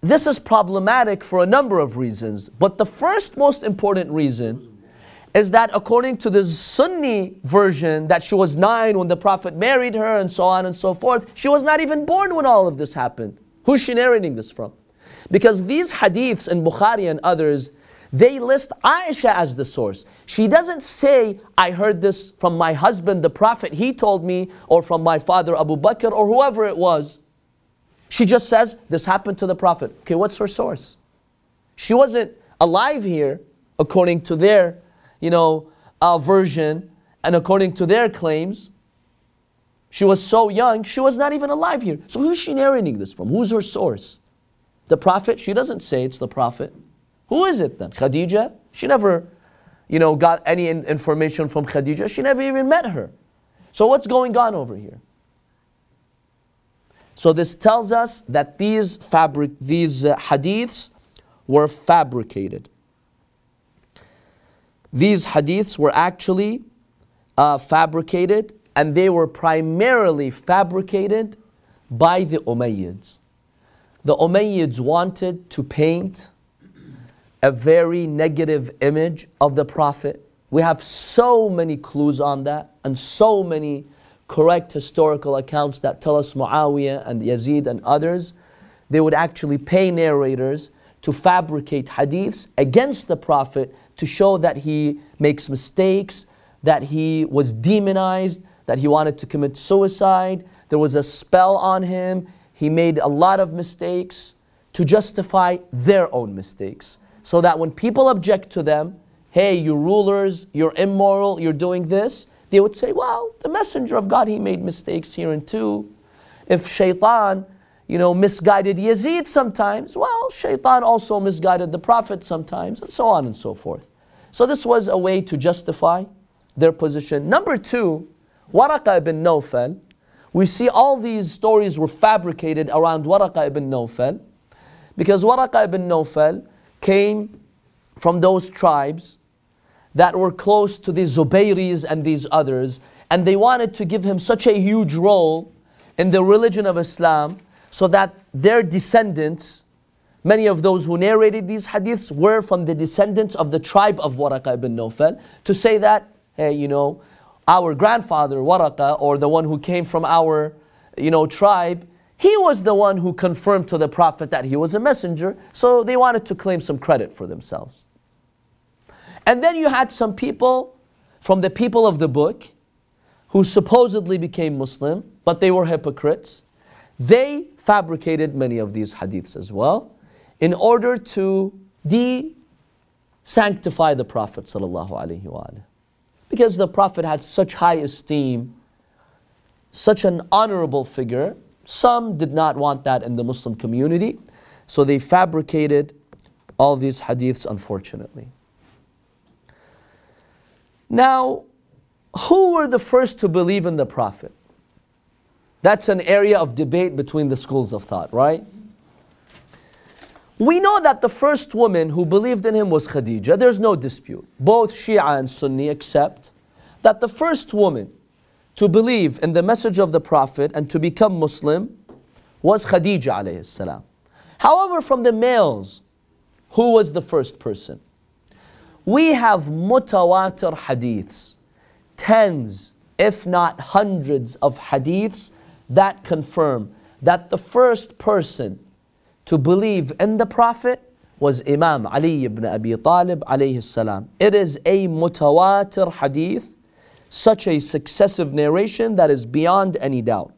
this is problematic for a number of reasons, but the first most important reason is that according to the Sunni version, that she was nine when the Prophet married her and so on and so forth, she was not even born when all of this happened. Who's she narrating this from? Because these hadiths in Bukhari and others, they list Aisha as the source. She doesn't say, I heard this from my husband, the Prophet, he told me, or from my father Abu Bakr, or whoever it was. She just says, This happened to the Prophet. Okay, what's her source? She wasn't alive here, according to their you know, uh, version and according to their claims, she was so young, she was not even alive here. So who's she narrating this from? Who's her source? The Prophet? She doesn't say it's the Prophet. Who is it then? Khadija? She never, you know, got any in- information from Khadija. She never even met her. So what's going on over here? So this tells us that these fabric, these uh, hadiths were fabricated these hadiths were actually uh, fabricated and they were primarily fabricated by the Umayyads. The Umayyads wanted to paint a very negative image of the Prophet. We have so many clues on that and so many correct historical accounts that tell us Muawiyah and Yazid and others. They would actually pay narrators to fabricate hadiths against the Prophet to show that he makes mistakes, that he was demonized, that he wanted to commit suicide, there was a spell on him, he made a lot of mistakes to justify their own mistakes. So that when people object to them, hey, you rulers, you're immoral, you're doing this, they would say, well, the messenger of God, he made mistakes here and too. If shaitan, you know, misguided Yazid sometimes, well, shaitan also misguided the Prophet sometimes, and so on and so forth. So this was a way to justify their position. Number two, Waraqa ibn Nawfal. We see all these stories were fabricated around Waraqa ibn Nawfal because Waraqa ibn Nawfal came from those tribes that were close to the Zubayris and these others, and they wanted to give him such a huge role in the religion of Islam so that their descendants Many of those who narrated these hadiths were from the descendants of the tribe of Waraqa ibn Nawfal to say that, hey, you know, our grandfather Waraqa, or the one who came from our, you know, tribe, he was the one who confirmed to the Prophet that he was a messenger, so they wanted to claim some credit for themselves. And then you had some people from the people of the book who supposedly became Muslim, but they were hypocrites. They fabricated many of these hadiths as well in order to de sanctify the Prophet. Because the Prophet had such high esteem, such an honorable figure, some did not want that in the Muslim community, so they fabricated all these hadiths, unfortunately. Now, who were the first to believe in the Prophet? That's an area of debate between the schools of thought, right? We know that the first woman who believed in him was Khadija. There's no dispute. Both Shia and Sunni accept that the first woman to believe in the message of the Prophet and to become Muslim was Khadija. However, from the males, who was the first person? We have mutawatir hadiths, tens, if not hundreds of hadiths that confirm that the first person to believe in the Prophet was Imam Ali ibn Abi Talib alayhi salam. It is a mutawatir hadith, such a successive narration that is beyond any doubt.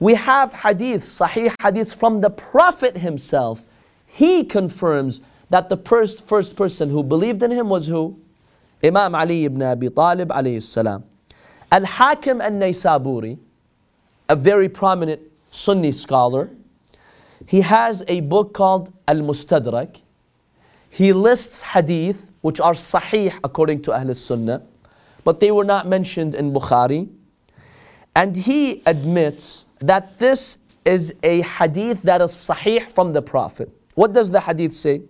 We have hadith, sahih hadith from the Prophet himself. He confirms that the first, first person who believed in him was who? Imam Ali ibn Abi Talib alayhi salam. Al-Hakim al-Naysaburi, a very prominent Sunni scholar, he has a book called Al Mustadrak. He lists hadith which are sahih according to Ahl Sunnah. but they were not mentioned in Bukhari. And he admits that this is a hadith that is sahih from the Prophet. What does the hadith say?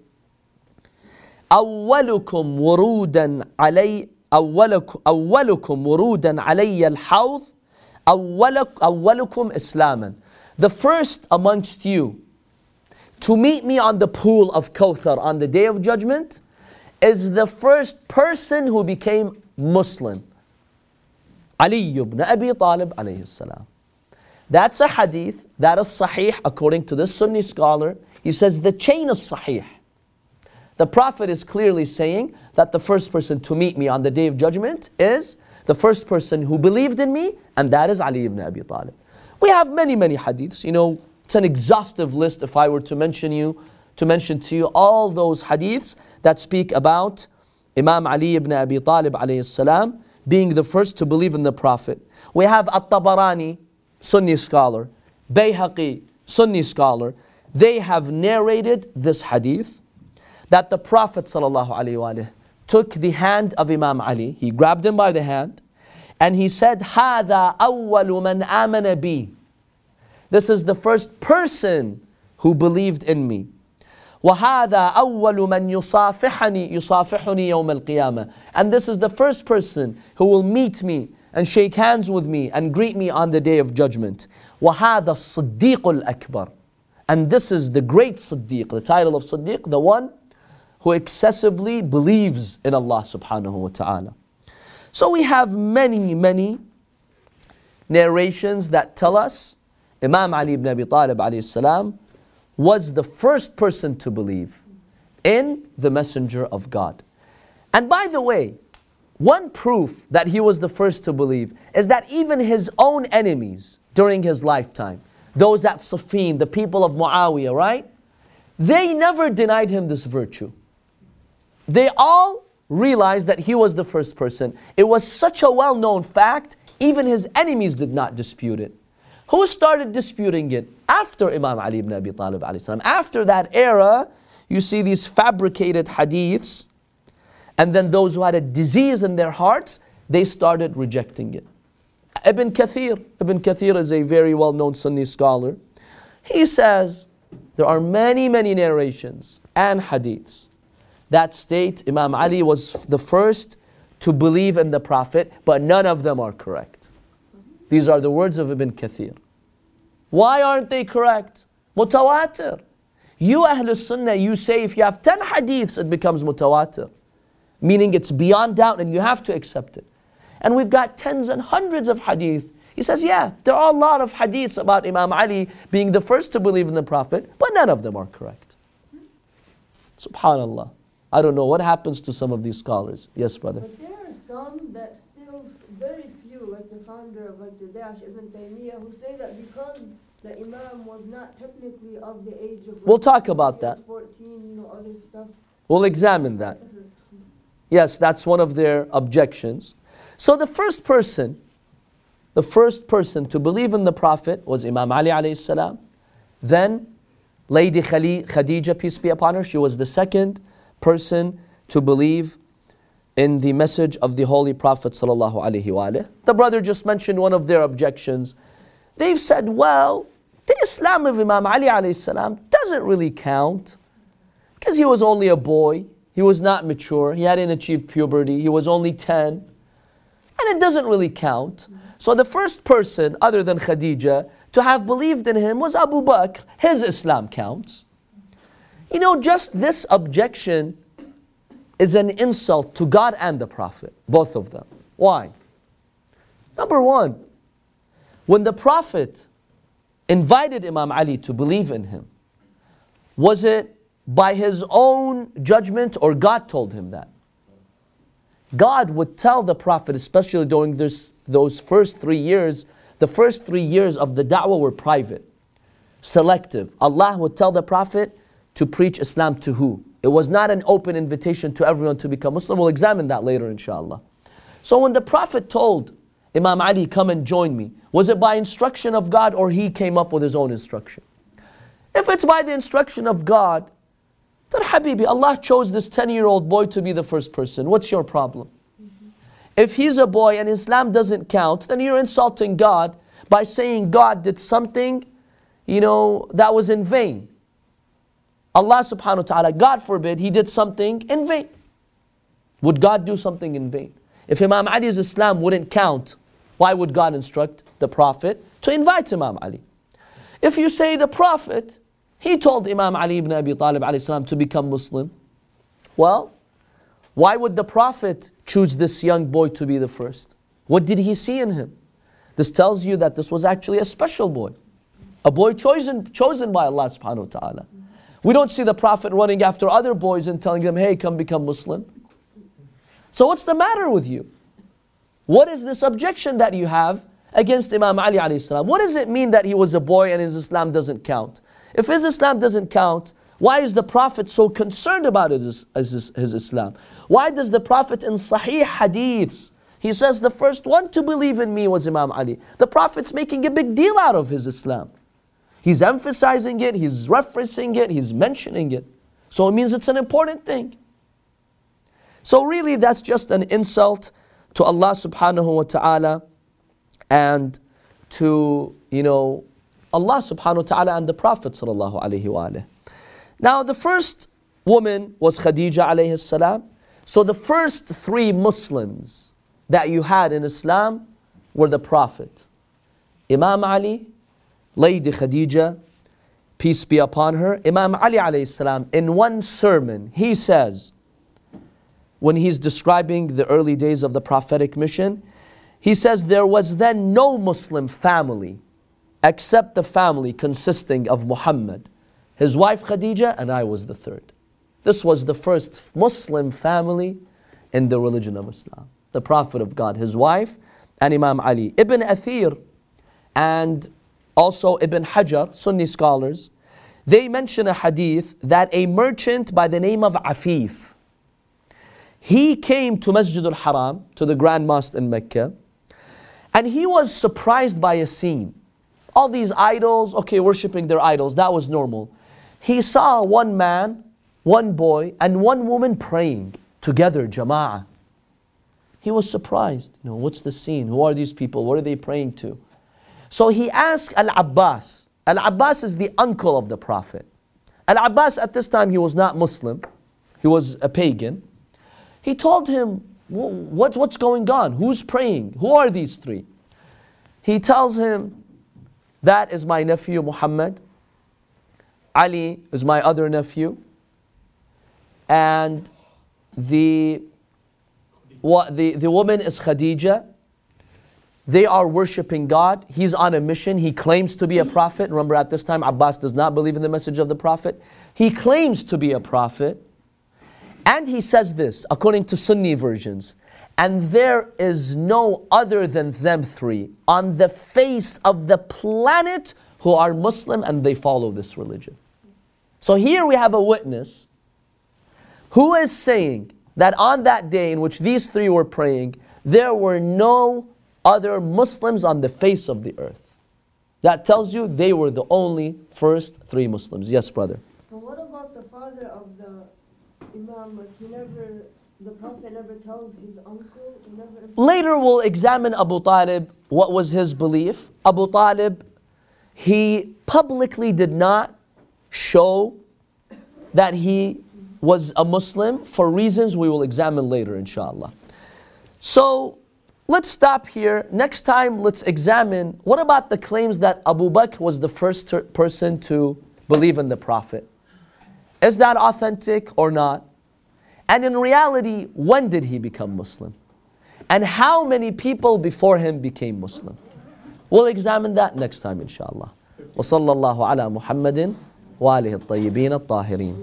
أولكم ورودا علي أولكم أولكم ورودا علي الحوض أولك أولكم إسلاما The first amongst you to meet me on the pool of Kawthar on the day of judgment is the first person who became Muslim. Ali ibn Abi Talib alayhi salam. That's a hadith that is sahih according to this Sunni scholar. He says the chain is sahih. The Prophet is clearly saying that the first person to meet me on the day of judgment is the first person who believed in me, and that is Ali ibn Abi Talib. We have many, many hadiths. You know, it's an exhaustive list if I were to mention you, to mention to you all those hadiths that speak about Imam Ali ibn Abi Talib alayhi salam being the first to believe in the Prophet. We have At-Tabarani, Sunni scholar, Bayhaqi, Sunni scholar. They have narrated this hadith that the Prophet ﷺ took the hand of Imam Ali, he grabbed him by the hand, and he said, هَذَا أَوَّلُ مَنْ آمَنَ بِي This is the first person who believed in me. وَهَذَا أَوَّلُ مَنْ يُصَافِحَنِي يُصَافِحُنِي يَوْمَ الْقِيَامَةِ And this is the first person who will meet me and shake hands with me and greet me on the day of judgment. وَهَذَا الصِّدِّيقُ الْأَكْبَرُ And this is the great Siddiq, the title of Siddiq, the one who excessively believes in Allah subhanahu wa ta'ala. So we have many, many narrations that tell us Imam Ali ibn Abi Talib salam was the first person to believe in the messenger of God. And by the way, one proof that he was the first to believe is that even his own enemies during his lifetime, those at Siffin, the people of Muawiyah, right? They never denied him this virtue. They all realized that he was the first person. It was such a well known fact, even his enemies did not dispute it. Who started disputing it? After Imam Ali ibn Abi Talib. After that era, you see these fabricated hadiths, and then those who had a disease in their hearts, they started rejecting it. Ibn Kathir, Ibn Kathir is a very well known Sunni scholar. He says there are many, many narrations and hadiths that state Imam Ali was the first to believe in the Prophet, but none of them are correct. These are the words of Ibn Kathir. Why aren't they correct? Mutawatir. You Ahlul Sunnah, you say if you have 10 hadiths, it becomes mutawatir. Meaning it's beyond doubt and you have to accept it. And we've got tens and hundreds of hadith. He says, yeah, there are a lot of hadiths about Imam Ali being the first to believe in the Prophet, but none of them are correct. Subhanallah. I don't know what happens to some of these scholars. Yes, brother. But there are some that still, very few, like the founder of like the Daesh, Ibn Taymiyyah, who say that because the Imam was not technically of the age of. We'll talk about that. 14, you know, other stuff. We'll examine that. Yes, that's one of their objections. So the first person, the first person to believe in the Prophet was Imam Ali alayhi salam. Then Lady Khadija, peace be upon her, she was the second person to believe in the message of the Holy Prophet The brother just mentioned one of their objections. They've said, well, the Islam of Imam Ali salam doesn't really count because he was only a boy. He was not mature. He hadn't achieved puberty. He was only 10. And it doesn't really count. So the first person, other than Khadija, to have believed in him was Abu Bakr. His Islam counts. You know, just this objection is an insult to God and the Prophet, both of them. Why? Number one, when the Prophet invited Imam Ali to believe in him, was it by his own judgment or God told him that? God would tell the Prophet, especially during this, those first three years, the first three years of the da'wah were private, selective. Allah would tell the Prophet, to preach Islam to who? It was not an open invitation to everyone to become Muslim. We'll examine that later, inshallah. So when the Prophet told Imam Ali, come and join me, was it by instruction of God or he came up with his own instruction? If it's by the instruction of God, then Habibi, Allah chose this 10 year old boy to be the first person. What's your problem? Mm-hmm. if he's a boy and Islam doesn't count, then you're insulting God by saying God did something, you know, that was in vain. Allah subhanahu wa ta'ala, God forbid, he did something in vain. Would God do something in vain? If Imam Ali's Islam wouldn't count, why would God instruct the Prophet to invite Imam Ali? If you say the Prophet, he told Imam Ali ibn Abi Talib salam to become Muslim, well, why would the Prophet choose this young boy to be the first? What did he see in him? This tells you that this was actually a special boy, a boy chosen, chosen by Allah subhanahu wa ta'ala. We don't see the Prophet running after other boys and telling them, hey, come become Muslim. So what's the matter with you? What is this objection that you have against Imam Ali? What does it mean that he was a boy and his Islam doesn't count? If his Islam doesn't count, why is the Prophet so concerned about his, his, his Islam? Why does the Prophet in Sahih Hadiths, he says the first one to believe in me was Imam Ali. The Prophet's making a big deal out of his Islam. He's emphasizing it, he's referencing it, he's mentioning it. So it means it's an important thing. So really that's just an insult to Allah subhanahu wa ta'ala and to, you know, Allah subhanahu wa ta'ala and the Prophet sallallahu alayhi wa Now the first woman was Khadija alayhi salam. So the first three Muslims that you had in Islam were the Prophet. Imam Ali, Lady Khadija, peace be upon her. Imam Ali alayhi salam, in one sermon, he says, when he's describing the early days of the prophetic mission, he says there was then no Muslim family except the family consisting of Muhammad, his wife Khadija, and I was the third. This was the first Muslim family in the religion of Islam. The Prophet of God, his wife, and Imam Ali. Ibn Athir and also Ibn Hajar, Sunni scholars, they mention a hadith that a merchant by the name of Afif, he came to Masjid al-Haram, to the Grand Mosque in Mecca, and he was surprised by a scene. All these idols, okay, worshipping their idols, that was normal. He saw one man, one boy, and one woman praying together, jama'ah. He was surprised. You know, what's the scene? Who are these people? What are they praying to? So he asked Al Abbas. Al Abbas is the uncle of the Prophet. Al Abbas at this time he was not Muslim, he was a pagan. He told him, what, What's going on? Who's praying? Who are these three? He tells him, That is my nephew Muhammad. Ali is my other nephew. And the, what, the, the woman is Khadija. They are worshiping God. He's on a mission. He claims to be a prophet. Remember, at this time, Abbas does not believe in the message of the prophet. He claims to be a prophet. And he says this, according to Sunni versions, and there is no other than them three on the face of the planet who are Muslim and they follow this religion. So here we have a witness who is saying that on that day in which these three were praying, there were no other Muslims on the face of the earth. That tells you they were the only first three Muslims. Yes, brother. So what about the father of the Imam? He never, the Prophet never tells his uncle. He never. Later we'll examine Abu Talib, what was his belief. Abu Talib, he publicly did not show that he was a Muslim for reasons we will examine later, inshallah. So let's stop here. Next time, let's examine what about the claims that Abu Bakr was the first ter- person to believe in the Prophet? Is that authentic or not? And in reality, when did he become Muslim? And how many people before him became Muslim? We'll examine that next time, inshallah. وصلى الله على محمد وآله الطيبين الطاهرين